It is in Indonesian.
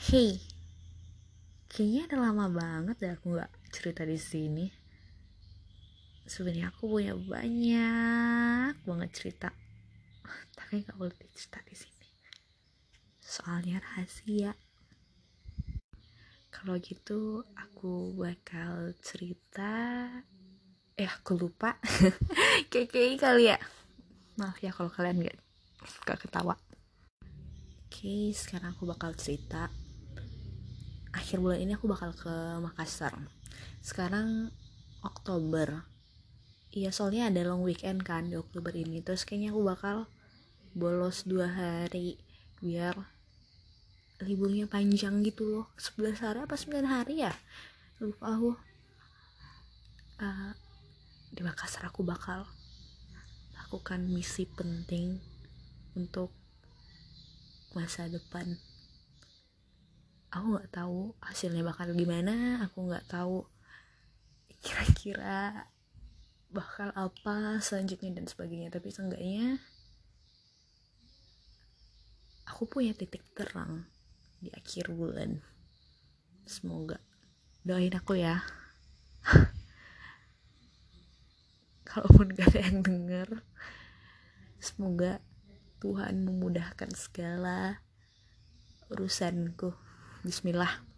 Hey, kayaknya udah lama banget deh aku nggak cerita di sini. Sebenarnya aku punya banyak banget cerita, tapi nggak boleh cerita di sini. Soalnya rahasia. Kalau gitu aku bakal cerita. Eh aku lupa. Kayak kali ya. Maaf ya kalau kalian nggak gak ketawa. Oke, sekarang aku bakal cerita akhir bulan ini aku bakal ke Makassar. Sekarang Oktober. Iya soalnya ada long weekend kan di Oktober ini. Terus kayaknya aku bakal bolos dua hari biar liburnya panjang gitu loh. 11 hari apa 9 hari ya? Lupa aku. Uh, di Makassar aku bakal lakukan misi penting untuk masa depan aku nggak tahu hasilnya bakal gimana aku nggak tahu kira-kira bakal apa selanjutnya dan sebagainya. Tapi seenggaknya aku punya titik terang di akhir bulan. Semoga. Doain aku ya. Kalaupun gak ada yang denger semoga Tuhan memudahkan segala urusanku Bismillah